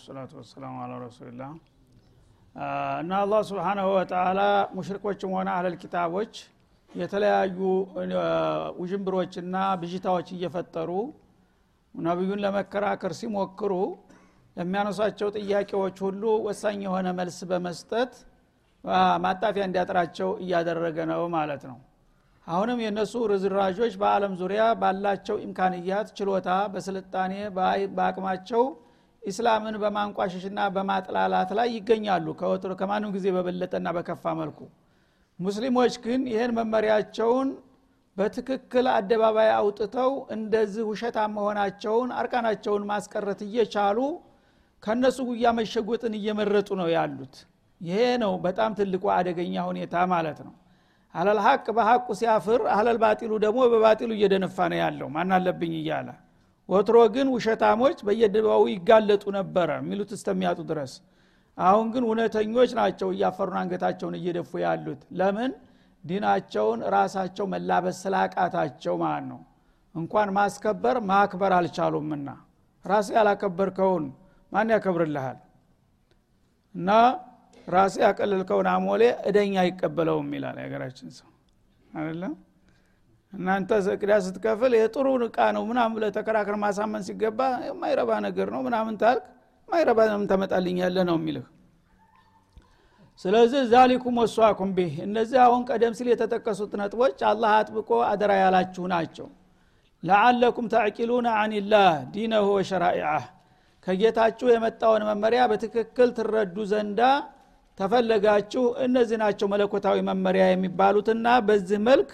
ወሰላቱ ወሰላሙ አላ ረሱልላህ እና አላህ ስብሓናሁ ወተላ ሙሽሪኮችም ሆነ አህለል ኪታቦች የተለያዩ ውዥንብሮችና ብዥታዎች እየፈጠሩ ነቢዩን ለመከራከር ሲሞክሩ ለሚያነሷቸው ጥያቄዎች ሁሉ ወሳኝ የሆነ መልስ በመስጠት ማጣፊያ እንዲያጥራቸው እያደረገ ነው ማለት ነው። አሁንም የእነሱ ርዝራዦች በአለም ዙሪያ ባላቸው ኢምካንያት ችሎታ በስልጣኔ በአቅማቸው ኢስላምን በማንቋሸሽና በማጥላላት ላይ ይገኛሉ። ከወትሮ ከማንም ጊዜ በበለጠና በከፋ መልኩ። ሙስሊሞች ግን ይህን መመሪያቸውን በትክክል አደባባይ አውጥተው እንደዚህ ውሸታም መሆናቸውን አርቃናቸውን ማስቀረት እየቻሉ ከእነሱ ጉያ መሸጎጥን እየመረጡ ነው ያሉት። ይሄ ነው በጣም ትልቁ አደገኛ ሁኔታ ማለት ነው። አለል ሀቅ በሀቁ ሲያፍር አህለል ባጢሉ ደግሞ በባጢሉ እየደነፋ ነው ያለው። ማን አለብኝ እያለ ወትሮ ግን ውሸታሞች በየድባው ይጋለጡ ነበረ የሚሉት እስተሚያጡ ድረስ። አሁን ግን እውነተኞች ናቸው እያፈሩን አንገታቸውን እየደፉ ያሉት። ለምን? ዲናቸውን ራሳቸው መላበስ ስላቃታቸው ማለት ነው። እንኳን ማስከበር ማክበር አልቻሉምና። ራሴ ያላከበርከውን ማን ያከብርልሃል? እና ራሴ ያቀለልከውን አሞሌ እደኛ አይቀበለውም ይላል የሀገራችን ሰው። አይደለም እናንተ ቅዳ ስትከፍል የጥሩ እቃ ነው ምናምን ብለ ተከራክር ማሳመን ሲገባ የማይረባ ነገር ነው ምናምን ታልክ ማይረባ ምን ተመጣልኛለ ነው የሚልህ። ስለዚህ ዛሊኩም ወሷኩም ቢህ እነዚህ አሁን ቀደም ሲል የተጠቀሱት ነጥቦች አላህ አጥብቆ አደራ ያላችሁ ናቸው። ለዓለኩም ተዕቂሉነ አኒላህ ዲነሁ ወሸራኢዓህ ከጌታችሁ የመጣውን መመሪያ በትክክል ትረዱ ዘንዳ ተፈለጋችሁ። እነዚህ ናቸው መለኮታዊ መመሪያ የሚባሉትና በዚህ መልክ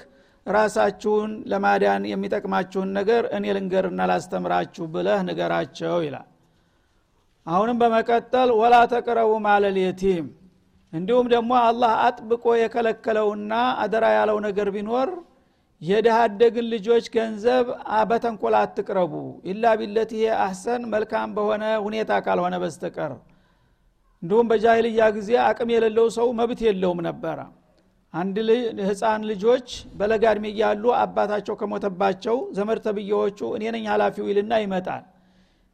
ራሳችሁን ለማዳን የሚጠቅማችሁን ነገር እኔ ልንገርና ላስተምራችሁ ብለህ ንገራቸው ይላል። አሁንም በመቀጠል ወላ ተቅረቡ ማለል የቲም እንዲሁም ደግሞ አላህ አጥብቆ የከለከለውና አደራ ያለው ነገር ቢኖር የድሃ ልጆች ገንዘብ በተንኮል አትቅረቡ። ኢላ ቢለት ይሄ መልካም በሆነ ሁኔታ ካልሆነ በስተቀር። እንዲሁም በጃሂልያ ጊዜ አቅም የሌለው ሰው መብት የለውም ነበረ አንድ ህፃን ልጆች በለጋ እድሜ እያሉ አባታቸው ከሞተባቸው ዘመድ ተብዬዎቹ እኔ ነኝ ሀላፊው ይልና ይመጣል።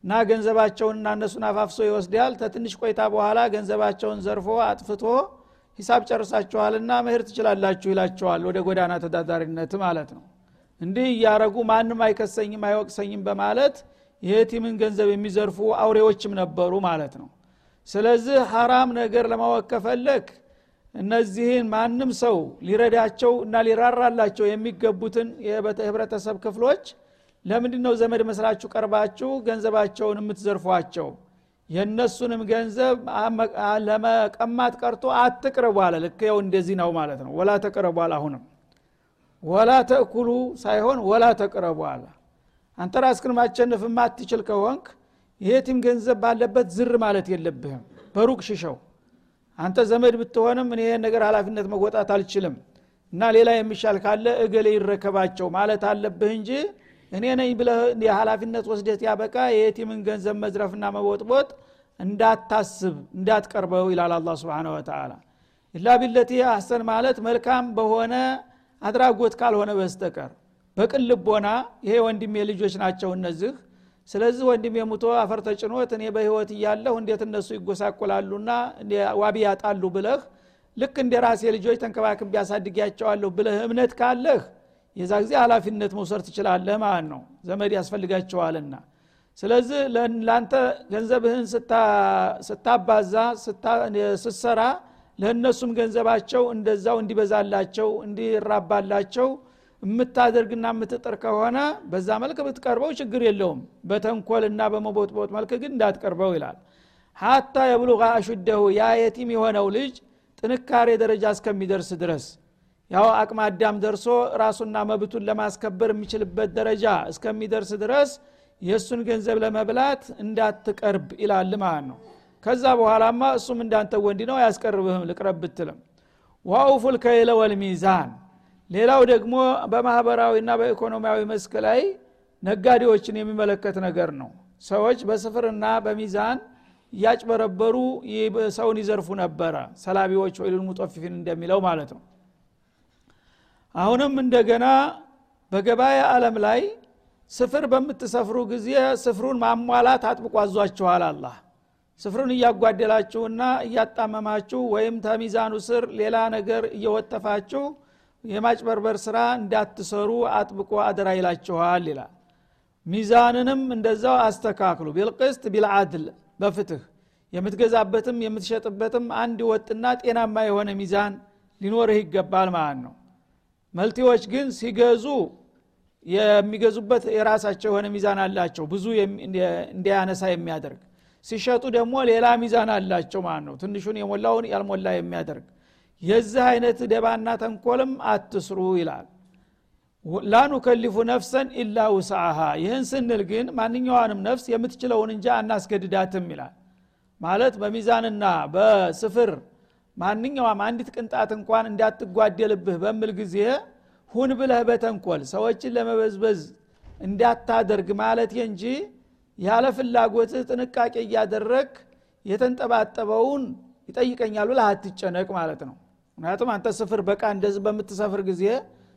እና ገንዘባቸውንና እነሱን አፋፍሶ ይወስዳል። ተትንሽ ቆይታ በኋላ ገንዘባቸውን ዘርፎ አጥፍቶ ሂሳብ ጨርሳችኋልና መሄድ ትችላላችሁ ይላቸዋል ወደ ጎዳና ተዳዳሪነት ማለት ነው። እንዲህ እያረጉ ማንም አይከሰኝም አይወቅሰኝም በማለት የቲምን ገንዘብ የሚዘርፉ አውሬዎችም ነበሩ ማለት ነው። ስለዚህ ሀራም ነገር ለማወቅ ከፈለግ እነዚህን ማንም ሰው ሊረዳቸው እና ሊራራላቸው የሚገቡትን የህብረተሰብ ክፍሎች ለምንድ ነው ዘመድ መስላችሁ ቀርባችሁ ገንዘባቸውን የምትዘርፏቸው? የእነሱንም ገንዘብ ለመቀማት ቀርቶ አትቅረቡ አለ። ልክ ያው እንደዚህ ነው ማለት ነው። ወላ ተቅረቡ አለ አሁንም። ወላ ተእኩሉ ሳይሆን ወላ ተቅረቡ አለ። አንተ ራስክን ማቸነፍ ማትችል ከሆንክ የቲም ገንዘብ ባለበት ዝር ማለት የለብህም። በሩቅ ሽሸው አንተ ዘመድ ብትሆንም እኔ ነገር ሀላፊነት መወጣት አልችልም እና ሌላ የሚሻል ካለ እገሌ ይረከባቸው ማለት አለብህ እንጂ እኔ ነኝ ብለህ የሀላፊነት ወስደት ያበቃ የየቲምን ገንዘብ መዝረፍና መቦጥቦጥ እንዳታስብ እንዳትቀርበው ይላል አላ ስብን ወተላ ኢላ ቢለቲ አሰን ማለት መልካም በሆነ አድራጎት ካልሆነ በስተቀር በቅን ልቦና ይሄ ወንድሜ ልጆች ናቸው እነዚህ ስለዚህ ወንድም የሙቶ አፈር ተጭኖት እኔ በህይወት እያለሁ እንዴት እነሱ ይጎሳቆላሉና ዋቢ ያጣሉ ብለህ ልክ እንደ ራሴ ልጆች ተንከባክብ ቢያሳድጊያቸዋለሁ ብለህ እምነት ካለህ የዛ ጊዜ ሀላፊነት መውሰድ ትችላለህ ማለት ነው። ዘመድ ያስፈልጋቸዋልና። ስለዚህ ለአንተ ገንዘብህን ስታባዛ ስትሰራ ለእነሱም ገንዘባቸው እንደዛው እንዲበዛላቸው እንዲራባላቸው የምታደርግና የምትጥር ከሆነ በዛ መልክ ብትቀርበው ችግር የለውም። በተንኮልና በመቦጥቦጥ መልክ ግን እንዳትቀርበው ይላል። ሀታ የብሉغ አሹደሁ ያ የቲም የሆነው ልጅ ጥንካሬ ደረጃ እስከሚደርስ ድረስ ያው አቅመ አዳም ደርሶ ራሱና መብቱን ለማስከበር የሚችልበት ደረጃ እስከሚደርስ ድረስ የእሱን ገንዘብ ለመብላት እንዳትቀርብ ይላል ማለት ነው። ከዛ በኋላማ እሱም እንዳንተ ወንድ ነው አያስቀርብህም ልቅረብ ብትልም። ዋኡፉል ከይለ ወልሚዛን ሌላው ደግሞ በማህበራዊና በኢኮኖሚያዊ መስክ ላይ ነጋዴዎችን የሚመለከት ነገር ነው። ሰዎች በስፍርና በሚዛን እያጭበረበሩ ሰውን ይዘርፉ ነበረ። ሰላቢዎች ወይሉል ሙጦፊፊን እንደሚለው ማለት ነው። አሁንም እንደገና በገበያ ዓለም ላይ ስፍር በምትሰፍሩ ጊዜ ስፍሩን ማሟላት አጥብቆ አዟችኋል አላህ። ስፍሩን እያጓደላችሁና እያጣመማችሁ ወይም ተሚዛኑ ስር ሌላ ነገር እየወጠፋችሁ የማጭበርበር ስራ እንዳትሰሩ አጥብቆ አደራ ይላችኋል ይላል። ሚዛንንም እንደዛው አስተካክሉ። ቢልቅስት ቢልአድል በፍትህ የምትገዛበትም የምትሸጥበትም አንድ ወጥና ጤናማ የሆነ ሚዛን ሊኖርህ ይገባል ማለት ነው። መልቲዎች ግን ሲገዙ የሚገዙበት የራሳቸው የሆነ ሚዛን አላቸው። ብዙ እንዲያነሳ የሚያደርግ ሲሸጡ ደግሞ ሌላ ሚዛን አላቸው ማለት ነው። ትንሹን የሞላውን ያልሞላ የሚያደርግ የዚህ አይነት ደባና ተንኮልም አትስሩ ይላል። ላኑከሊፉ ነፍሰን ኢላ ውስአሃ። ይህን ስንል ግን ማንኛዋንም ነፍስ የምትችለውን እንጂ አናስገድዳትም ይላል። ማለት በሚዛንና በስፍር ማንኛውም አንዲት ቅንጣት እንኳን እንዳትጓደልብህ በምል ጊዜ ሁን ብለህ በተንኮል ሰዎችን ለመበዝበዝ እንዳታደርግ ማለት እንጂ ያለ ፍላጎትህ ጥንቃቄ እያደረግ የተንጠባጠበውን ይጠይቀኛል ብለህ አትጨነቅ ማለት ነው ምክንያቱም አንተ ስፍር በቃ እንደዚህ በምትሰፍር ጊዜ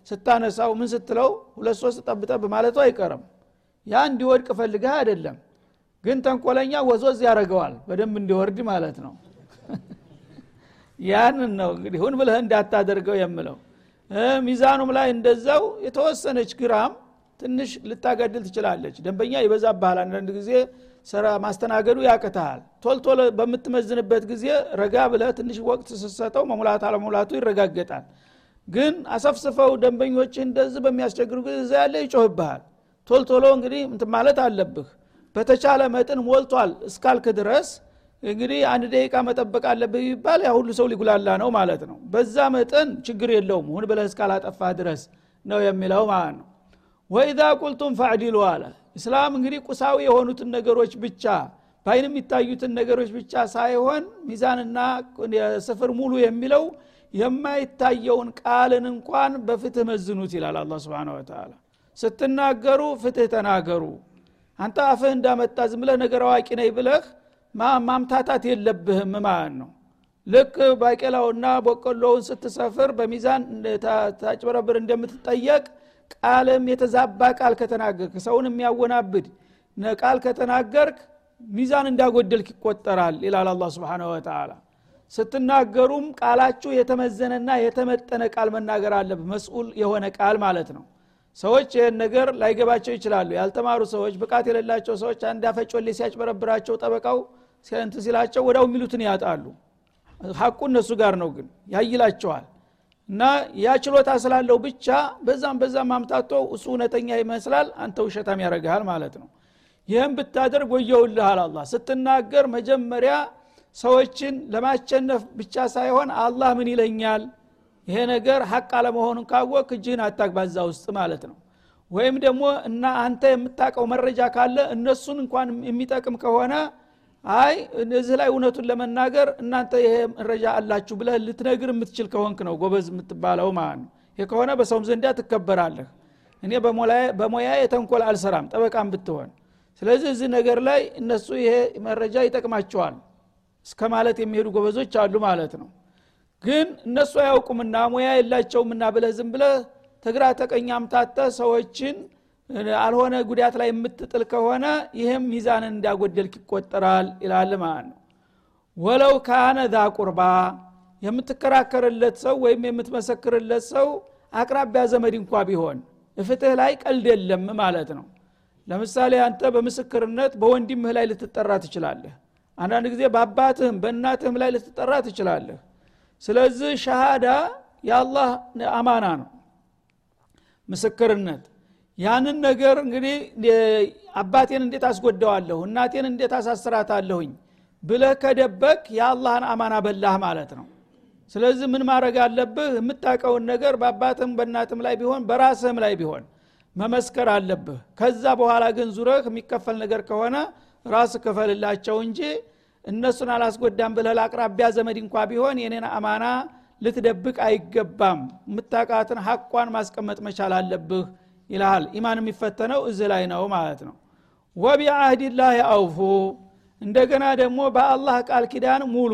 ስታነሳው ምን ስትለው ሁለት ሶስት ጠብጠብ ማለቱ አይቀርም። ያ እንዲወድቅ ፈልገህ አይደለም ግን ተንኮለኛ ወዞዝ ያደረገዋል በደንብ እንዲወርድ ማለት ነው። ያንን ነው እንግዲህ ሁን ብለህ እንዳታደርገው የምለው። ሚዛኑም ላይ እንደዛው የተወሰነች ግራም ትንሽ ልታገድል ትችላለች። ደንበኛ ይበዛብሃል አንዳንድ ጊዜ ስራ ማስተናገዱ ያቅትሃል ቶልቶሎ በምትመዝንበት ጊዜ ረጋ ብለህ ትንሽ ወቅት ስሰጠው መሙላት አለመሙላቱ ይረጋገጣል። ግን አሰፍስፈው ደንበኞች እንደዚህ በሚያስቸግሩ ጊዜ ያለ ይጮህብሃል። ቶልቶሎ እንግዲህ እንትን ማለት አለብህ። በተቻለ መጠን ሞልቷል እስካልክ ድረስ እንግዲህ አንድ ደቂቃ መጠበቅ አለብህ ይባል ያ ሁሉ ሰው ሊጉላላ ነው ማለት ነው። በዛ መጠን ችግር የለውም ሁን ብለህ እስካላጠፋ ድረስ ነው የሚለው ማለት ነው። ወኢዛ ቁልቱም ፈዕዲሉ አለ እስላም እንግዲህ ቁሳዊ የሆኑትን ነገሮች ብቻ በአይን የሚታዩትን ነገሮች ብቻ ሳይሆን ሚዛንና ስፍር ሙሉ የሚለው የማይታየውን ቃልን እንኳን በፍትህ መዝኑት ይላል አላ ስብን ወተላ ስትናገሩ ፍትህ ተናገሩ። አንተ አፍህ እንዳመጣ ዝም ብለህ ነገር አዋቂ ነኝ ብለህ ማምታታት የለብህም ማለት ነው። ልክ ባቄላውና በቆሎውን ስትሰፍር በሚዛን ታጭበረብር እንደምትጠየቅ ቃልም የተዛባ ቃል ከተናገርክ ሰውን የሚያወናብድ ቃል ከተናገርክ ሚዛን እንዳጎደልክ ይቆጠራል ይላል አላ ስብን ወተላ ስትናገሩም ቃላችሁ የተመዘነና የተመጠነ ቃል መናገር አለብህ መስኡል የሆነ ቃል ማለት ነው። ሰዎች ይህን ነገር ላይገባቸው ይችላሉ። ያልተማሩ ሰዎች ብቃት የሌላቸው ሰዎች አንድ አፈጮሌ ሲያጭበረብራቸው ጠበቃው ሲንት ሲላቸው ወዳው የሚሉትን ያጣሉ። ሀቁ እነሱ ጋር ነው ግን ያይላቸዋል እና ያ ችሎታ ስላለው ብቻ በዛም በዛም ማምታቶ እሱ እውነተኛ ይመስላል አንተ ውሸታም ያደረግሃል ማለት ነው። ይህም ብታደርግ ወየውልሃል አላ ስትናገር መጀመሪያ ሰዎችን ለማቸነፍ ብቻ ሳይሆን አላህ ምን ይለኛል? ይሄ ነገር ሀቅ አለመሆኑን ካወቅ እጅህን አታግባዛ ውስጥ ማለት ነው። ወይም ደግሞ እና አንተ የምታውቀው መረጃ ካለ እነሱን እንኳን የሚጠቅም ከሆነ አይ እዚህ ላይ እውነቱን ለመናገር እናንተ ይሄ መረጃ አላችሁ ብለህ ልትነግር የምትችል ከሆንክ ነው ጎበዝ የምትባለው ማለት ነው። ይህ ከሆነ በሰውም ዘንዳ ትከበራለህ። እኔ በሞያ የተንኮል አልሰራም ጠበቃም ብትሆን። ስለዚህ እዚህ ነገር ላይ እነሱ ይሄ መረጃ ይጠቅማቸዋል። እስከ ማለት የሚሄዱ ጎበዞች አሉ ማለት ነው። ግን እነሱ አያውቁምና ሙያ የላቸውምና ብለህ ዝም ብለህ ተግራ ተቀኝ አምታተ ሰዎችን አልሆነ ጉዳት ላይ የምትጥል ከሆነ ይህም ሚዛንን እንዳጎደልክ ይቆጠራል ይላል ማለት ነው። ወለው ካነ ዛ ቁርባ የምትከራከርለት ሰው ወይም የምትመሰክርለት ሰው አቅራቢያ ዘመድ እንኳ ቢሆን ፍትህ ላይ ቀልድ የለም ማለት ነው። ለምሳሌ አንተ በምስክርነት በወንድምህ ላይ ልትጠራ ትችላለህ። አንዳንድ ጊዜ በአባትህም በእናትህም ላይ ልትጠራ ትችላለህ። ስለዚህ ሸሃዳ የአላህ አማና ነው። ምስክርነት ያንን ነገር እንግዲህ አባቴን እንዴት አስጎደዋለሁ እናቴን እንዴት አሳስራታለሁኝ? ብለህ ከደበቅ የአላህን አማና በላህ ማለት ነው። ስለዚህ ምን ማድረግ አለብህ? የምታውቀውን ነገር በአባትም በእናትም ላይ ቢሆን በራስህም ላይ ቢሆን መመስከር አለብህ። ከዛ በኋላ ግን ዙረህ የሚከፈል ነገር ከሆነ ራስ ክፈልላቸው እንጂ እነሱን አላስጎዳም ብለህ ለአቅራቢያ ዘመድ እንኳ ቢሆን የኔን አማና ልትደብቅ አይገባም። የምታቃትን ሐቋን ማስቀመጥ መቻል አለብህ ይልሃል። ኢማን የሚፈተነው እዚህ ላይ ነው ማለት ነው። ወቢአህድላህ አውፉ እንደገና ደግሞ በአላህ ቃል ኪዳን ሙሉ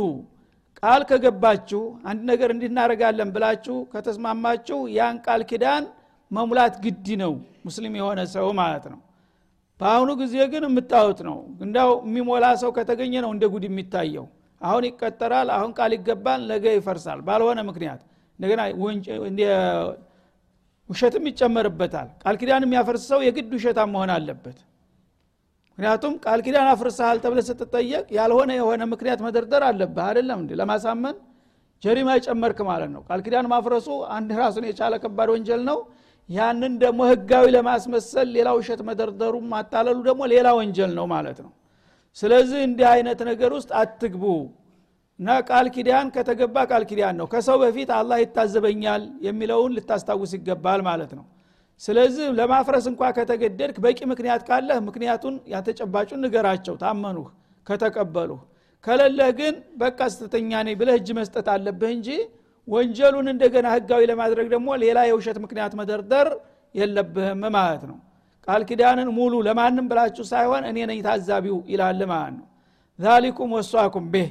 ቃል ከገባችሁ አንድ ነገር እንዲናረጋለን ብላችሁ ከተስማማችሁ ያን ቃል ኪዳን መሙላት ግድ ነው ሙስሊም የሆነ ሰው ማለት ነው። በአሁኑ ጊዜ ግን የምታዩት ነው። እንዳው የሚሞላ ሰው ከተገኘ ነው እንደ ጉድ የሚታየው። አሁን ይቀጠራል አሁን ቃል ይገባል ነገ ይፈርሳል። ባልሆነ ምክንያት እንደገና ውሸትም ይጨመርበታል። ቃል ኪዳን የሚያፈርስ ሰው የግድ ውሸታ መሆን አለበት። ምክንያቱም ቃል ኪዳን አፍርሰሃል ተብለ ስትጠየቅ ያልሆነ የሆነ ምክንያት መደርደር አለብህ። አይደለም እንዲ ለማሳመን ጀሪማ ይጨመርክ ማለት ነው። ቃል ኪዳን ማፍረሱ አንድ ራሱን የቻለ ከባድ ወንጀል ነው። ያንን ደግሞ ህጋዊ ለማስመሰል ሌላ ውሸት መደርደሩ ማታለሉ ደግሞ ሌላ ወንጀል ነው ማለት ነው። ስለዚህ እንዲህ አይነት ነገር ውስጥ አትግቡ እና ቃል ኪዳን ከተገባ ቃል ኪዳን ነው። ከሰው በፊት አላህ ይታዘበኛል የሚለውን ልታስታውስ ይገባል ማለት ነው። ስለዚህ ለማፍረስ እንኳ ከተገደድክ በቂ ምክንያት ካለህ ምክንያቱን ያተጨባጩን ንገራቸው ታመኑህ ከተቀበሉህ። ከሌለህ ግን በቃ ስተተኛ ነኝ ብለህ እጅ መስጠት አለብህ እንጂ ወንጀሉን እንደገና ህጋዊ ለማድረግ ደግሞ ሌላ የውሸት ምክንያት መደርደር የለብህም ማለት ነው። ቃል ኪዳንን ሙሉ ለማንም ብላችሁ ሳይሆን እኔ ነኝ ታዛቢው ይላል ማለት ነው። ዛሊኩም ወሷኩም ቤህ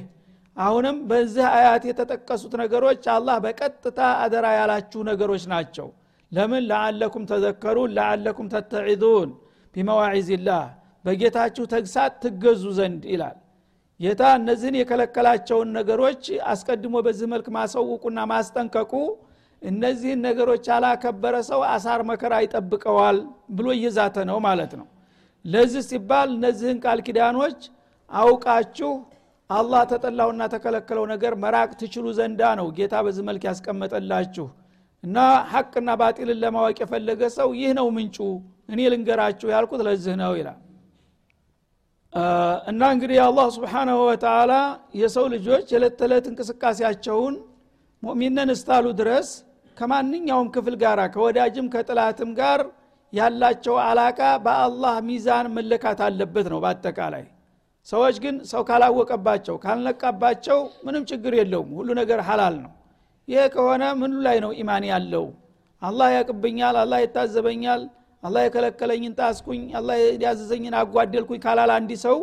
አሁንም በዚህ አያት የተጠቀሱት ነገሮች አላህ በቀጥታ አደራ ያላችሁ ነገሮች ናቸው። ለምን? ለአለኩም ተዘከሩን ለአለኩም ተተዒዙን ቢመዋዒዝላህ። በጌታችሁ ተግሳት ትገዙ ዘንድ ይላል። ጌታ እነዚህን የከለከላቸውን ነገሮች አስቀድሞ በዚህ መልክ ማሰውቁና ማስጠንቀቁ እነዚህን ነገሮች ያላከበረ ሰው አሳር መከራ ይጠብቀዋል ብሎ እየዛተ ነው ማለት ነው። ለዚህ ሲባል እነዚህን ቃል ኪዳኖች አውቃችሁ አላህ ተጠላውና ተከለከለው ነገር መራቅ ትችሉ ዘንዳ ነው ጌታ በዚህ መልክ ያስቀመጠላችሁ። እና ሐቅና ባጢልን ለማወቅ የፈለገ ሰው ይህ ነው ምንጩ እኔ ልንገራችሁ ያልኩት ለዚህ ነው ይላል። እና እንግዲህ አላህ ስብሓናሁ ወተላ የሰው ልጆች የዕለት ተዕለት እንቅስቃሴያቸውን ሙእሚነን እስታሉ ድረስ ከማንኛውም ክፍል ጋር ከወዳጅም ከጥላትም ጋር ያላቸው አላቃ በአላህ ሚዛን መለካት አለበት ነው በአጠቃላይ ሰዎች ግን ሰው ካላወቀባቸው ካልነቃባቸው ምንም ችግር የለውም። ሁሉ ነገር ሀላል ነው። ይሄ ከሆነ ምኑ ላይ ነው ኢማን ያለው? አላህ ያቅብኛል አላህ ይታዘበኛል አላህ የከለከለኝን ጣስኩኝ አላህ ያዘዘኝን አጓደልኩኝ ካላል አንዲ ሰው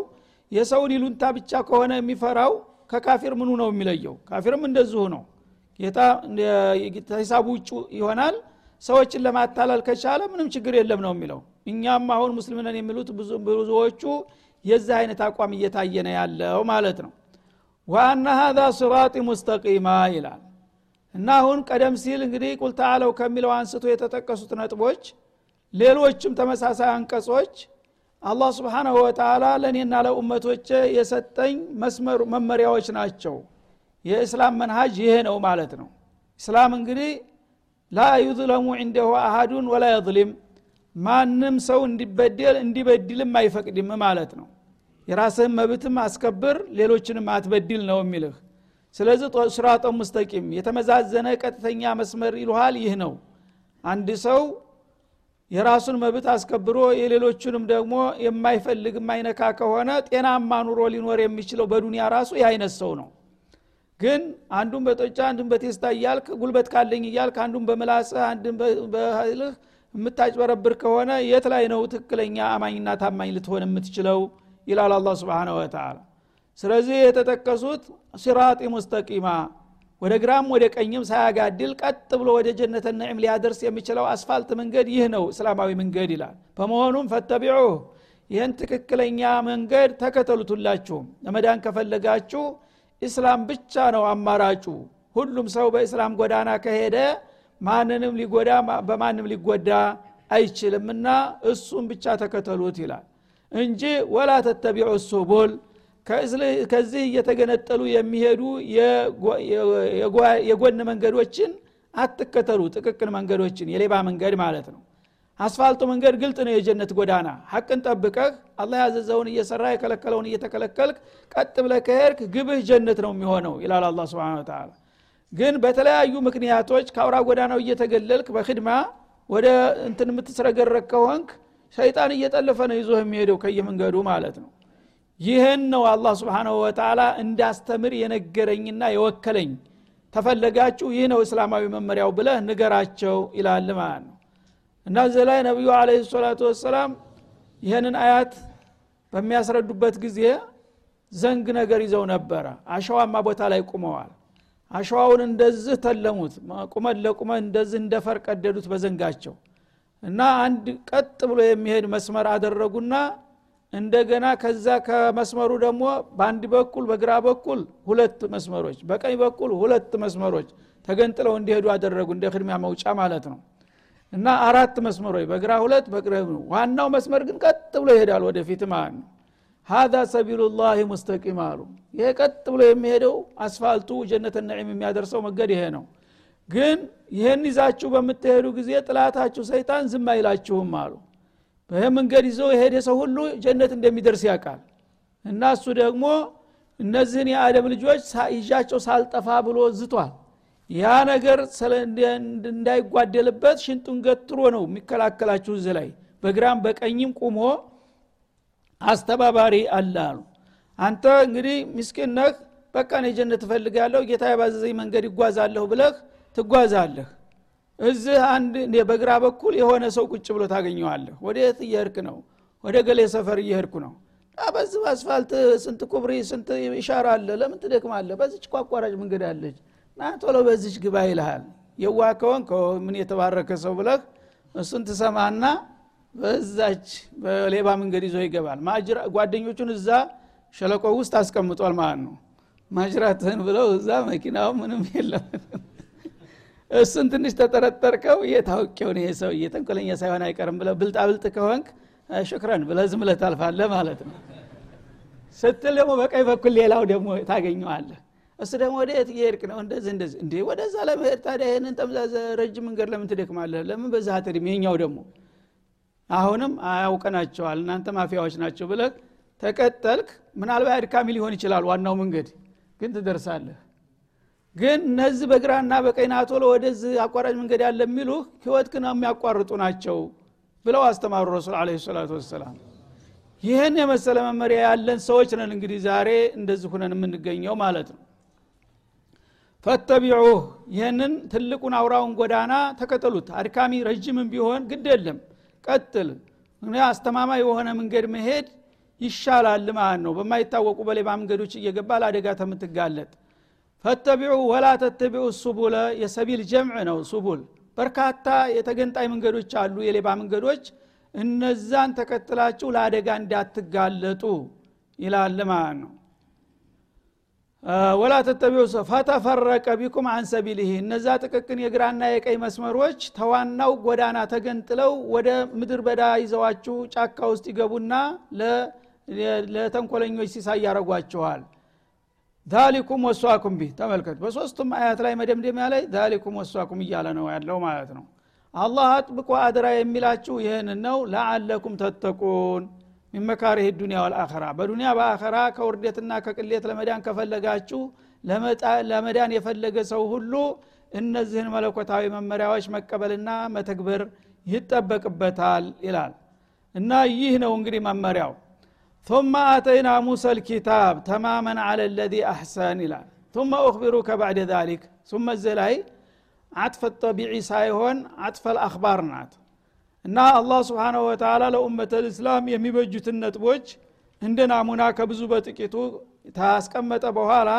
የሰውን ይሉንታ ብቻ ከሆነ የሚፈራው ከካፊር ምኑ ነው የሚለየው? ካፊርም እንደዚሁ ነው። ጌታ ሂሳቡ ውጭ ይሆናል። ሰዎችን ለማታለል ከቻለ ምንም ችግር የለም ነው የሚለው። እኛም አሁን ሙስሊም ነን የሚሉት ብዙዎቹ የዚህ አይነት አቋም እየታየ ነው ያለው ማለት ነው። ወአና ሀዛ ስራጢ ሙስተቂማ ይላል። እና አሁን ቀደም ሲል እንግዲህ ቁል ተዓለው ከሚለው አንስቶ የተጠቀሱት ነጥቦች ሌሎችም ተመሳሳይ አንቀጾች አላህ ስብሓናሁ ወተላ ለእኔና ለኡመቶች የሰጠኝ መስመሩ መመሪያዎች ናቸው። የእስላም መንሃጅ ይሄ ነው ማለት ነው። እስላም እንግዲህ ላ ዩዝለሙ እንደሁ አሃዱን ወላ የظሊም ማንም ሰው እንዲበደል እንዲበድልም አይፈቅድም ማለት ነው። የራስህን መብትም አስከብር ሌሎችንም አትበድል ነው የሚልህ። ስለዚህ ስራጦ ሙስተቂም። የተመዛዘነ ቀጥተኛ መስመር ይልሃል ይህ ነው። አንድ ሰው የራሱን መብት አስከብሮ የሌሎቹንም ደግሞ የማይፈልግ የማይነካ ከሆነ ጤናማ ኑሮ ሊኖር የሚችለው በዱንያ ራሱ የአይነት ሰው ነው። ግን አንዱን በጦጫ አንዱን በቴስታ እያልክ ጉልበት ካለኝ እያልክ አንዱን በምላስህ አንዱን በህልህ የምታጭበረብር ከሆነ የት ላይ ነው ትክክለኛ አማኝና ታማኝ ልትሆን የምትችለው? ይላል አላ ስብን ወተላ ስለዚህ የተጠቀሱት ሲራጢ ሙስተቂማ ወደ ግራም ወደ ቀኝም ሳያጋድል ቀጥ ብሎ ወደ ጀነተ ነዕም ሊያደርስ የሚችለው አስፋልት መንገድ ይህ ነው እስላማዊ መንገድ ይላል። በመሆኑም ፈተቢዑ ይህን ትክክለኛ መንገድ ተከተሉቱላችሁም ለመዳን ከፈለጋችሁ ኢስላም ብቻ ነው አማራጩ። ሁሉም ሰው በእስላም ጎዳና ከሄደ ማንንም ሊጎዳ በማንም ሊጎዳ አይችልምና እሱም ብቻ ተከተሉት ይላል። እንጂ ወላ ተተቢዑ ሱቡል ከዚህ እየተገነጠሉ የሚሄዱ የጎን መንገዶችን አትከተሉ። ጥቅቅን መንገዶችን የሌባ መንገድ ማለት ነው። አስፋልቱ መንገድ ግልጥ ነው የጀነት ጎዳና። ሐቅን ጠብቀህ አላህ ያዘዘውን እየሰራ የከለከለውን እየተከለከልክ ቀጥ ብለህ ከሄድክ ግብህ ጀነት ነው የሚሆነው ይላል አላ ስብን ተላ ግን በተለያዩ ምክንያቶች ከአውራ ጎዳናው እየተገለልክ በክድማ ወደ እንትን የምትስረገረግ ከሆንክ ሸይጣን እየጠለፈ ነው ይዞ የሚሄደው ከየመንገዱ ማለት ነው። ይህን ነው አላህ ስብሓናሁ ወተላ እንዳስተምር የነገረኝና የወከለኝ። ተፈለጋችሁ ይህ ነው እስላማዊ መመሪያው ብለህ ንገራቸው ይላል ማለት ነው። እና እዚህ ላይ ነቢዩ አለ ሰላቱ ወሰላም ይህንን አያት በሚያስረዱበት ጊዜ ዘንግ ነገር ይዘው ነበረ። አሸዋማ ቦታ ላይ ቁመዋል አሸዋውን እንደዚህ ተለሙት። ቁመት ለቁመት እንደዚህ እንደፈር ቀደዱት በዘንጋቸው እና አንድ ቀጥ ብሎ የሚሄድ መስመር አደረጉና እንደገና ከዛ ከመስመሩ ደግሞ በአንድ በኩል በግራ በኩል ሁለት መስመሮች በቀኝ በኩል ሁለት መስመሮች ተገንጥለው እንዲሄዱ አደረጉ እንደ ክድሚያ መውጫ ማለት ነው። እና አራት መስመሮች በግራ ሁለት በግራ ዋናው መስመር ግን ቀጥ ብሎ ይሄዳል ወደፊት ማለት ነው ሀዛ ሰቢሉላህ ሙስተቂም አሉ። ይሄ ቀጥ ብሎ የሚሄደው አስፋልቱ ጀነት ነዒም የሚያደርሰው መንገድ ይሄ ነው። ግን ይህን ይዛችሁ በምትሄዱ ጊዜ ጥላታችሁ ሰይጣን ዝም አይላችሁም አሉ። በይህ መንገድ ይዞ የሄደ ሰው ሁሉ ጀነት እንደሚደርስ ያውቃል። እና እሱ ደግሞ እነዚህን የአደም ልጆች ይዣቸው ሳልጠፋ ብሎ ዝቷል። ያ ነገር እንዳይጓደልበት ሽንጡን ገትሮ ነው የሚከላከላችሁ እዚህ ላይ። በግራም በቀኝም ቁሞ አስተባባሪ አለ አሉ። አንተ እንግዲህ ምስኪን ነህ በቃ ነው ጀነት እፈልጋለሁ ጌታ የባዘዘኝ መንገድ ይጓዛለሁ ብለህ ትጓዛለህ። እዚህ አንድ በግራ በኩል የሆነ ሰው ቁጭ ብሎ ታገኘዋለህ። ወደ የት እየሄድክ ነው? ወደ ገሌ ሰፈር እየሄድኩ ነው። በዚህ አስፋልት ስንት ኩብሪ ስንት ኢሻራ አለ? ለምን ትደክማለህ? በዚች ቋቋራጭ መንገድ አለች። ና ቶሎ በዚች ግባ ይልሃል። የዋ ከሆን ምን የተባረከ ሰው ብለህ እሱን ትሰማና በዛች በሌባ መንገድ ይዞ ይገባል። ጓደኞቹን እዛ ሸለቆ ውስጥ አስቀምጧል ማለት ነው። ማጅራትህን ብለው እዛ መኪናው ምንም የለም። እሱን ትንሽ ተጠረጠርከው የታወቂውን ይሄ ሰው ተንኮለኛ ሳይሆን አይቀርም ብለ ብልጣብልጥ ከሆንክ ሽክረን ብለ ዝም ብለ ታልፋለ ማለት ነው። ስትል ደግሞ በቀኝ በኩል ሌላው ደግሞ ታገኘዋለህ። እሱ ደግሞ ወደ የት እየሄድክ ነው? እንደዚህ እንደዚህ። እንዴ ወደዛ ለመሄድ ታዲያ ይህንን ጠምዛዘ ረጅም መንገድ ለምን ትደክማለህ? ለምን በዛ አትድም የኛው ደግሞ አሁንም አያውቀናቸዋል እናንተ ማፊያዎች ናቸው ብለህ ተቀጠልክ። ምናልባት አድካሚ ሊሆን ይችላል ዋናው መንገድ ግን ትደርሳለህ። ግን እነዚህ በግራና በቀኝ ናቶሎ ወደዚህ አቋራጭ መንገድ ያለ የሚሉህ ህይወት ግን የሚያቋርጡ ናቸው ብለው አስተማሩ ረሱል አለ ሰላቱ ወሰላም። ይህን የመሰለ መመሪያ ያለን ሰዎች ነን እንግዲህ ዛሬ እንደዚህ ሁነን የምንገኘው ማለት ነው። ፈተቢዑህ ይህንን ትልቁን አውራውን ጎዳና ተከተሉት። አድካሚ ረጅምም ቢሆን ግድ የለም ቀጥል። አስተማማኝ የሆነ መንገድ መሄድ ይሻላል ማለት ነው። በማይታወቁ በሌባ መንገዶች እየገባ ለአደጋ ተምትጋለጥ። ፈተቢዑ ወላ ተተቢዑ ሱቡለ የሰቢል ጀምዕ ነው ሱቡል። በርካታ የተገንጣይ መንገዶች አሉ የሌባ መንገዶች። እነዛን ተከትላችሁ ለአደጋ እንዳትጋለጡ ይላል ማለት ነው ወላ ተተቢዑ ፈተፈረቀ ቢኩም አን ሰቢልህ እነዛ ጥቅቅን የግራና የቀይ መስመሮች ተዋናው ጎዳና ተገንጥለው ወደ ምድር በዳ ይዘዋችሁ ጫካ ውስጥ ይገቡና ለተንኮለኞች ሲሳይ ያረጓችኋል ዛሊኩም ወሷኩም ቢህ። ተመልከት በሶስቱም አያት ላይ መደምደሚያ ላይ ዛሊኩም ወሷኩም እያለ ነው ያለው ማለት ነው። አላህ አጥብቆ አድራ የሚላችሁ ይህን ነው። ለአለኩም ተተቁን ሚመካሪህ ዱኒያ ወልአኸራ በዱኒያ በአኸራ ከውርደትና ከቅሌት ለመዳን ከፈለጋችሁ ለመዳን የፈለገ ሰው ሁሉ እነዚህን መለኮታዊ መመሪያዎች መቀበልና መተግበር ይጠበቅበታል ይላል እና ይህ ነው እንግዲህ መመሪያው ثم آتينا موسى الكتاب تماما على الذي أحسن إلى ثم أخبروك بعد ذلك ثم الزلاي عطف الطبيعي سايهون عطف الأخبار نات እና አላህ ስብሓንሁ ወተላ ለኡመተ ልእስላም የሚበጁትን ነጥቦች እንደ ናሙና ከብዙ በጥቂቱ ታስቀመጠ በኋላ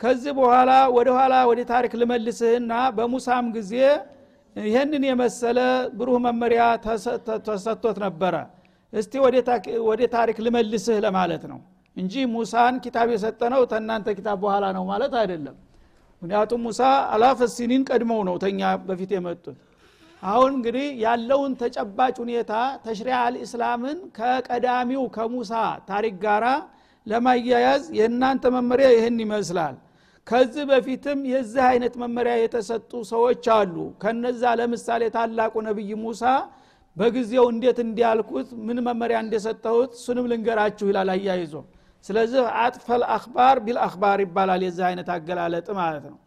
ከዚህ በኋላ ወደ ኋላ ወደ ታሪክ ልመልስህና በሙሳም ጊዜ ይህንን የመሰለ ብሩህ መመሪያ ተሰጥቶት ነበረ። እስቲ ወደ ታሪክ ልመልስህ ለማለት ነው እንጂ ሙሳን ኪታብ የሰጠነው ተናንተ ኪታብ በኋላ ነው ማለት አይደለም። ምክንያቱም ሙሳ አላፈ ሲኒን ቀድመው ነው ተኛ በፊት የመጡት አሁን እንግዲህ ያለውን ተጨባጭ ሁኔታ ተሽሪያ አልእስላምን ከቀዳሚው ከሙሳ ታሪክ ጋራ ለማያያዝ የእናንተ መመሪያ ይህን ይመስላል። ከዚህ በፊትም የዚህ አይነት መመሪያ የተሰጡ ሰዎች አሉ። ከነዛ ለምሳሌ ታላቁ ነቢይ ሙሳ በጊዜው እንዴት እንዲያልኩት ምን መመሪያ እንደሰጠሁት እሱንም ልንገራችሁ ይላል አያይዞ። ስለዚህ አጥፈል አክባር ቢልአክባር ይባላል የዚህ አይነት አገላለጥ ማለት ነው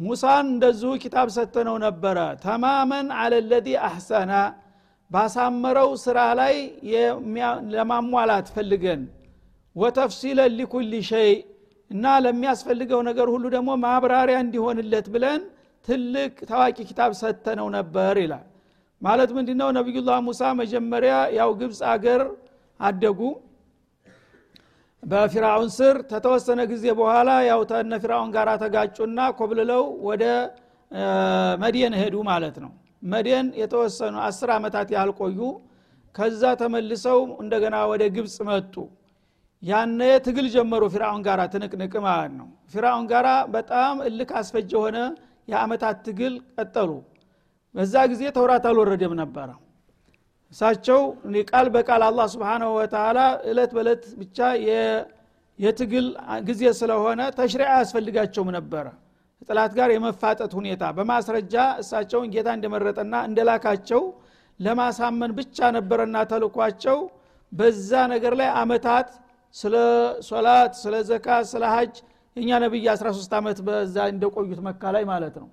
ሙሳን እንደዚሁ ኪታብ ሰተነው ነበረ። ተማመን አለ ለዚ አሕሰና ባሳመረው ስራ ላይ ለማሟላት ፈልገን። ወተፍሲለን ሊኩል ሸይ እና ለሚያስፈልገው ነገር ሁሉ ደግሞ ማብራሪያ እንዲሆንለት ብለን ትልቅ ታዋቂ ኪታብ ሰተነው ነበር ይላል። ማለት ምንድ ነው ነቢዩላህ ሙሳ መጀመሪያ ያው ግብፅ አገር አደጉ በፊራውን ስር ተተወሰነ ጊዜ በኋላ ያው ተነ ፊራውን ጋር ተጋጩና ኮብልለው ወደ መድየን ሄዱ ማለት ነው። መደን የተወሰኑ አስር ዓመታት ያህል ቆዩ። ከዛ ተመልሰው እንደገና ወደ ግብፅ መጡ። ያነ ትግል ጀመሩ ፊርአውን ጋር ትንቅንቅ ማለት ነው። ፊርአውን ጋራ በጣም እልክ አስፈጅ የሆነ የአመታት ትግል ቀጠሉ። በዛ ጊዜ ተውራት አልወረደም ነበረ እሳቸው ቃል በቃል አላህ ስብንሁ ወተላ እለት በእለት ብቻ የትግል ጊዜ ስለሆነ ተሽሪዕ አያስፈልጋቸውም ነበረ ጥላት ጋር የመፋጠት ሁኔታ በማስረጃ እሳቸውን ጌታ እንደመረጠና እንደላካቸው ለማሳመን ብቻ ነበረና ተልኳቸው። በዛ ነገር ላይ አመታት ስለ ሶላት ስለ ዘካ ስለ ሀጅ የእኛ ነቢይ 13 ዓመት በዛ እንደቆዩት መካ ላይ ማለት ነው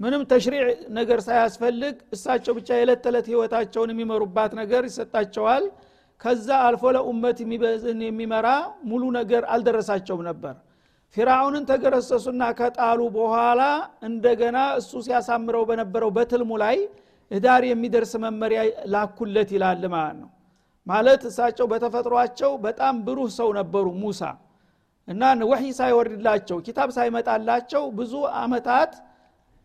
ምንም ተሽሪዕ ነገር ሳያስፈልግ እሳቸው ብቻ የዕለት ተዕለት ህይወታቸውን የሚመሩባት ነገር ይሰጣቸዋል። ከዛ አልፎ ለኡመት የሚመራ ሙሉ ነገር አልደረሳቸውም ነበር። ፊራውንን ተገረሰሱና ከጣሉ በኋላ እንደገና እሱ ሲያሳምረው በነበረው በትልሙ ላይ እዳር የሚደርስ መመሪያ ላኩለት ይላል ማለት ነው። ማለት እሳቸው በተፈጥሯቸው በጣም ብሩህ ሰው ነበሩ ሙሳ። እና ወህይ ሳይወርድላቸው ኪታብ ሳይመጣላቸው ብዙ አመታት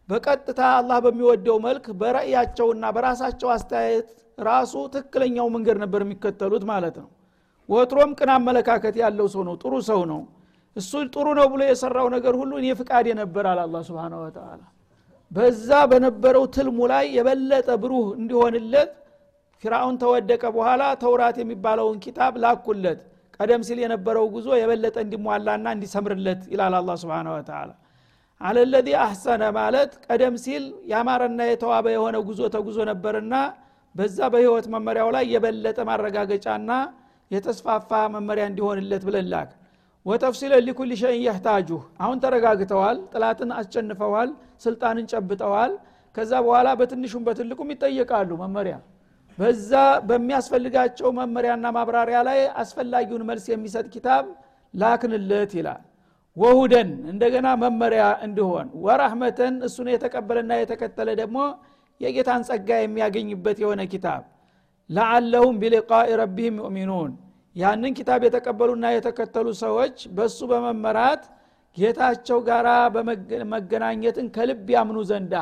በቀጥታ አላህ በሚወደው መልክ በረእያቸውና በራሳቸው አስተያየት ራሱ ትክክለኛው መንገድ ነበር የሚከተሉት ማለት ነው። ወትሮም ቅን አመለካከት ያለው ሰው ነው ጥሩ ሰው ነው። እሱ ጥሩ ነው ብሎ የሰራው ነገር ሁሉ እኔ ፍቃድ ነበር አለ አላ ስብን ወተላ በዛ በነበረው ትልሙ ላይ የበለጠ ብሩህ እንዲሆንለት ፊራውን ተወደቀ በኋላ ተውራት የሚባለውን ኪታብ ላኩለት። ቀደም ሲል የነበረው ጉዞ የበለጠ እንዲሟላና እንዲሰምርለት ይላል አላ ስብን ወተላ አለለዚ አሕሰነ ማለት ቀደም ሲል ያማረና የተዋበ የሆነ ጉዞ ተጉዞ ነበርና በዛ በህይወት መመሪያው ላይ የበለጠ ማረጋገጫና የተስፋፋ መመሪያ እንዲሆንለት ብለላክ ወተፍሲለ ሊኩል ሸይን የህታጁህ አሁን ተረጋግተዋል ጥላትን አስጨንፈዋል ስልጣንን ጨብጠዋል። ከዛ በኋላ በትንሹም በትልቁም ይጠየቃሉ መመሪያ። በዛ በሚያስፈልጋቸው መመሪያና ማብራሪያ ላይ አስፈላጊውን መልስ የሚሰጥ ኪታብ ላክንለት ይላል ወሁደን እንደገና መመሪያ እንዲሆን ወራህመተን እሱን የተቀበለና የተከተለ ደግሞ የጌታን ጸጋ የሚያገኝበት የሆነ ኪታብ። ለዓለሁም ቢሊቃኢ ረቢህም ዩእሚኑን። ያንን ኪታብ የተቀበሉና የተከተሉ ሰዎች በሱ በመመራት ጌታቸው ጋር መገናኘትን ከልብ ያምኑ ዘንዳ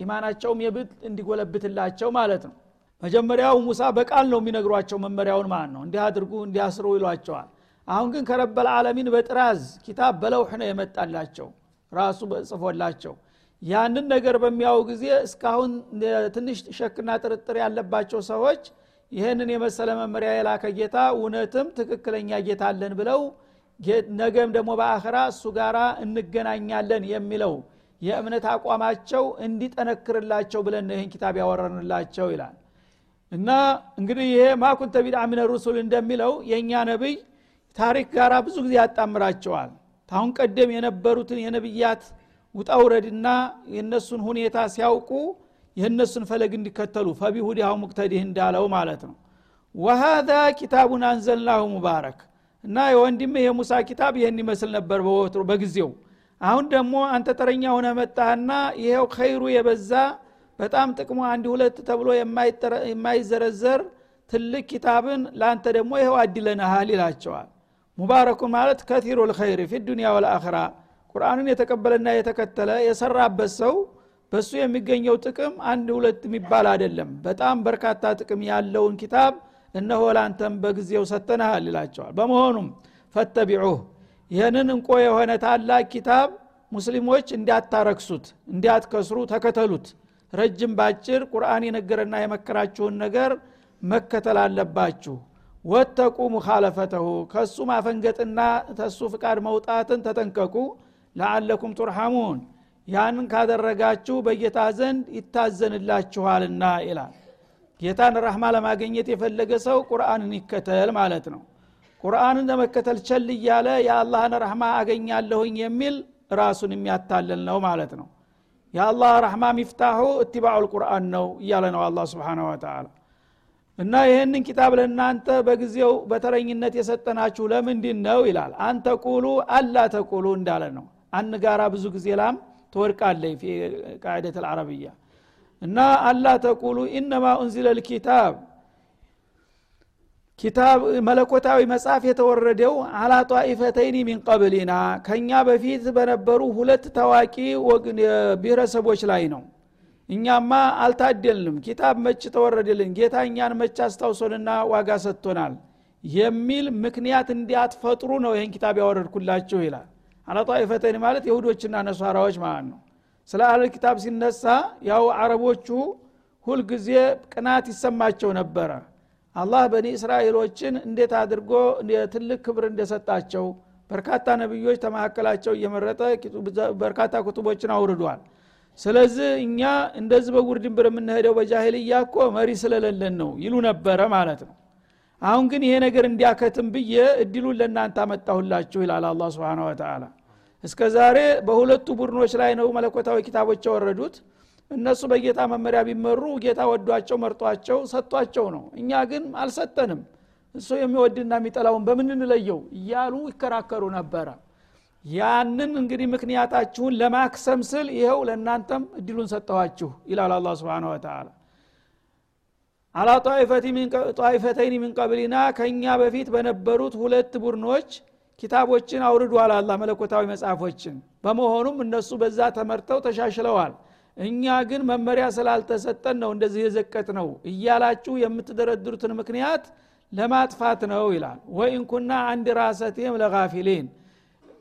ኢማናቸውም የብት እንዲጎለብትላቸው ማለት ነው። መጀመሪያው ሙሳ በቃል ነው የሚነግሯቸው መመሪያውን ማለት ነው። እንዲህ አድርጉ እንዲያስሩ ይሏቸዋል አሁን ግን ከረበል ዓለሚን በጥራዝ ኪታብ በለውሕ ነው የመጣላቸው ራሱ ጽፎላቸው። ያንን ነገር በሚያው ጊዜ እስካሁን ትንሽ ሸክና ጥርጥር ያለባቸው ሰዎች ይህንን የመሰለ መመሪያ የላከ ጌታ እውነትም ትክክለኛ ጌታ አለን ብለው ነገም ደግሞ በአኸራ እሱ ጋር እንገናኛለን የሚለው የእምነት አቋማቸው እንዲጠነክርላቸው ብለን ይህን ኪታብ ያወረንላቸው ይላል። እና እንግዲህ ይሄ ማኩንተ ቢድዓ ሚነ ሩሱል እንደሚለው የእኛ ነቢይ ታሪክ ጋር ብዙ ጊዜ ያጣምራቸዋል። ታሁን ቀደም የነበሩትን የነቢያት ውጣውረድና የእነሱን ሁኔታ ሲያውቁ የእነሱን ፈለግ እንዲከተሉ ፈቢሁዲያው ሙቅተዲህ እንዳለው ማለት ነው። ወሃዛ ኪታቡን አንዘልናሁ ሙባረክ እና የወንድምህ የሙሳ ኪታብ ይህን ይመስል ነበር በወትሮ በጊዜው። አሁን ደግሞ አንተ ተረኛ ሆነ መጣህና ይሄው ኸይሩ የበዛ በጣም ጥቅሙ አንድ ሁለት ተብሎ የማይዘረዘር ትልቅ ኪታብን ለአንተ ደግሞ ይኸው አድለናሃል ይላቸዋል ሙባረኩን ማለት ከቲሩ ልኸይር ፊ ዱኒያ ወልአኽራ ቁርአንን የተቀበለና የተከተለ የሰራበት ሰው በሱ የሚገኘው ጥቅም አንድ ሁለት የሚባል አይደለም። በጣም በርካታ ጥቅም ያለውን ኪታብ እነሆ ላንተም በጊዜው ሰተናሃል ይላቸዋል። በመሆኑም ፈተቢዑህ ይህንን እንቆ የሆነ ታላቅ ኪታብ ሙስሊሞች እንዲያታረክሱት እንዲያትከስሩ ተከተሉት። ረጅም ባጭር ቁርአን የነገረና የመከራችሁን ነገር መከተል አለባችሁ ወተቁ ሙኻለፈተሁ ከሱ ማፈንገጥና ተሱ ፍቃድ መውጣትን ተጠንቀቁ። ለአለኩም ቱርሐሙን ያንን ካደረጋችሁ በጌታ ዘንድ ይታዘንላችኋልና ይላል። ጌታን ረህማ ለማግኘት የፈለገ ሰው ቁርአንን ይከተል ማለት ነው። ቁርአንን ለመከተል ቸል እያለ የአላህን ረህማ አገኛለሁኝ የሚል ራሱን የሚያታልል ነው ማለት ነው። የአላህ ረህማ ሚፍታሁ እትባዑ ልቁርአን ነው እያለ ነው አላ ስብን ወተላ እና ይህንን ኪታብ ለእናንተ በጊዜው በተረኝነት የሰጠናችሁ ለምንድን ነው ይላል። አንተ ቁሉ አላ ተቁሉ እንዳለ ነው። አንጋራ ብዙ ጊዜ ላም ትወድቃለይ ቃዕደት ልዓረብያ እና አላ ተቁሉ ኢነማ ኡንዚለ ልኪታብ። ኪታብ መለኮታዊ መጽሐፍ የተወረደው አላ ጣኢፈተይኒ ሚን ቀብሊና። ከኛ በፊት በነበሩ ሁለት ታዋቂ ብሔረሰቦች ላይ ነው እኛማ አልታደልንም። ኪታብ መች ተወረደልን? ጌታ እኛን መች አስታውሶንና ዋጋ ሰጥቶናል? የሚል ምክንያት እንዲያትፈጥሩ ነው ይህን ኪታብ ያወረድኩላችሁ ይላል። አላጣኢፈተን ማለት የሁዶችና ነሷራዎች ማለት ነው። ስለ አህለል ኪታብ ሲነሳ ያው አረቦቹ ሁልጊዜ ቅናት ይሰማቸው ነበረ። አላህ በኒ እስራኤሎችን እንዴት አድርጎ ትልቅ ክብር እንደሰጣቸው በርካታ ነቢዮች ተመካከላቸው እየመረጠ በርካታ ኩቱቦችን አውርዷል ስለዚህ እኛ እንደዚህ በጉርድንብር የምንሄደው በጃሂልያ እኮ መሪ ስለሌለን ነው ይሉ ነበረ ማለት ነው። አሁን ግን ይሄ ነገር እንዲያከትም ብዬ እድሉን ለእናንተ አመጣሁላችሁ ይላል አላ ስብን ወተላ እስከ ዛሬ በሁለቱ ቡድኖች ላይ ነው መለኮታዊ ኪታቦች የወረዱት እነሱ በጌታ መመሪያ ቢመሩ ጌታ ወዷቸው መርጧቸው ሰጥቷቸው ነው። እኛ ግን አልሰጠንም። እሱ የሚወድና የሚጠላውን በምን እንለየው? እያሉ ይከራከሩ ነበረ ያንን እንግዲህ ምክንያታችሁን ለማክሰም ስል ይኸው ለእናንተም እድሉን ሰጠኋችሁ ይላል አላ ስብን ወተላ على طائفتين من ከእኛ በፊት በነበሩት ሁለት ቡድኖች ኪታቦችን አውርዷል አላህ መለኮታዊ መጽሐፎችን። በመሆኑም እነሱ በዛ ተመርተው ተሻሽለዋል። እኛ ግን መመሪያ ስላልተሰጠን ነው እንደዚህ የዘቀጥነው እያላችሁ የምትደረድሩትን ምክንያት ለማጥፋት ነው ይላል። وإن كنا عن دراستهم لغافلين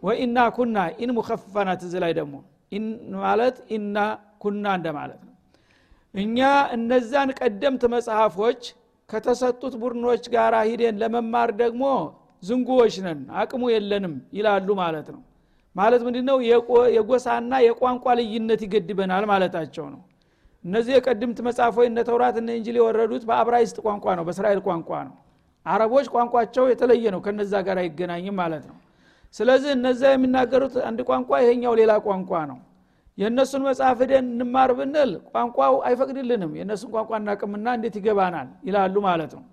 وإنا كنا إن مخففة እዚ ላይ ደግሞ ማለት إنا ኩና እንደማለት ነው። እኛ እነዛን ቀደምት መጽሐፎች ከተሰጡት ቡድኖች ጋር ሂደን ለመማር ደግሞ ዝንጉዎች ነን አቅሙ የለንም ይላሉ ማለት ነው። ማለት ምንድ ነው የጎሳና የቋንቋ ልዩነት ይገድበናል ማለታቸው ነው። እነዚህ የቀድምት መጽሐፎች እነ ተውራት እነ እንጅል የወረዱት በአብራይስጥ ቋንቋ ነው በእስራኤል ቋንቋ ነው። አረቦች ቋንቋቸው የተለየ ነው ከነዛ ጋር አይገናኝም ማለት ነው ስለዚህ እነዛ የሚናገሩት አንድ ቋንቋ ይሄኛው ሌላ ቋንቋ ነው። የእነሱን መጽሐፍ ሄደን እንማር ብንል ቋንቋው አይፈቅድልንም። የእነሱን ቋንቋ እናቅምና እንዴት ይገባናል? ይላሉ ማለት ነው።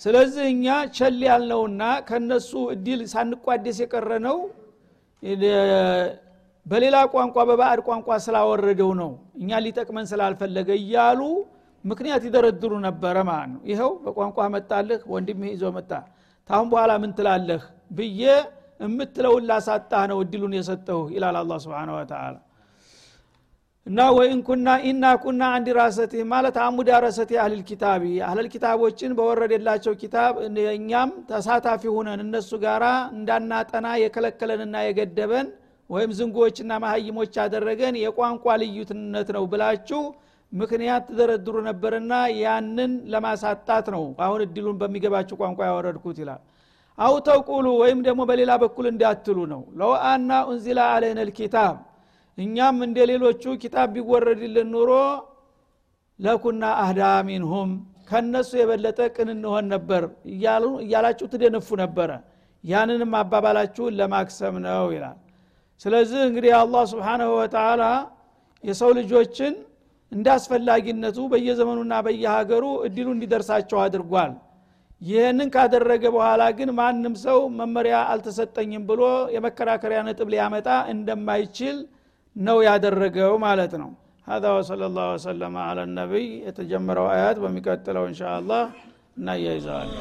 ስለዚህ እኛ ቸል ያልነውና ከነሱ እድል ሳንቋደስ የቀረ ነው በሌላ ቋንቋ በባዕድ ቋንቋ ስላወረደው ነው። እኛ ሊጠቅመን ስላልፈለገ እያሉ ምክንያት ይደረድሩ ነበረ ማለት ነው። ይኸው በቋንቋ መጣልህ ወንድም ይዞ መጣ። ታሁን በኋላ ምን ትላለህ ብዬ የምትለውን ላሳጣህ ነው እድሉን የሰጠሁ ይላል አላ ስብን ወተላ እና ወይን ኩና ኢና ኩና አንድ ራሰት ማለት አሙዳ ረሰት አህልል ኪታቢ አህለል ኪታቦችን በወረደላቸው ኪታብ እኛም ተሳታፊ ሁነን እነሱ ጋራ እንዳናጠና የከለከለንና የገደበን ወይም ዝንጎዎችና መሀይሞች ያደረገን የቋንቋ ልዩትነት ነው ብላችሁ ምክንያት ትደረድሩ ነበርና ያንን ለማሳጣት ነው አሁን እድሉን በሚገባችሁ ቋንቋ ያወረድኩት ይላል አው ተቁሉ ወይም ደግሞ በሌላ በኩል እንዲያትሉ ነው። ለው ኡንዚላ አለይነ ልኪታብ እኛም እንደ ሌሎቹ ኪታብ ቢወረድልን ኑሮ ለኩና አህዳ ሚንሁም ከነሱ የበለጠ ቅን እንሆን ነበር እያላችሁ ትደነፉ ነበረ። ያንንም አባባላችሁን ለማክሰም ነው ይላል። ስለዚህ እንግዲህ አላህ ስብሓናሁ ወተላ የሰው ልጆችን እንደ አስፈላጊነቱ በየዘመኑና በየሀገሩ እድሉ እንዲደርሳቸው አድርጓል ይህንን ካደረገ በኋላ ግን ማንም ሰው መመሪያ አልተሰጠኝም ብሎ የመከራከሪያ ነጥብ ሊያመጣ እንደማይችል ነው ያደረገው ማለት ነው هذا وصلى الله وسلم على النبي የተጀመረው አያት በሚቀጥለው እንሻ አላህ እናያይዘዋለን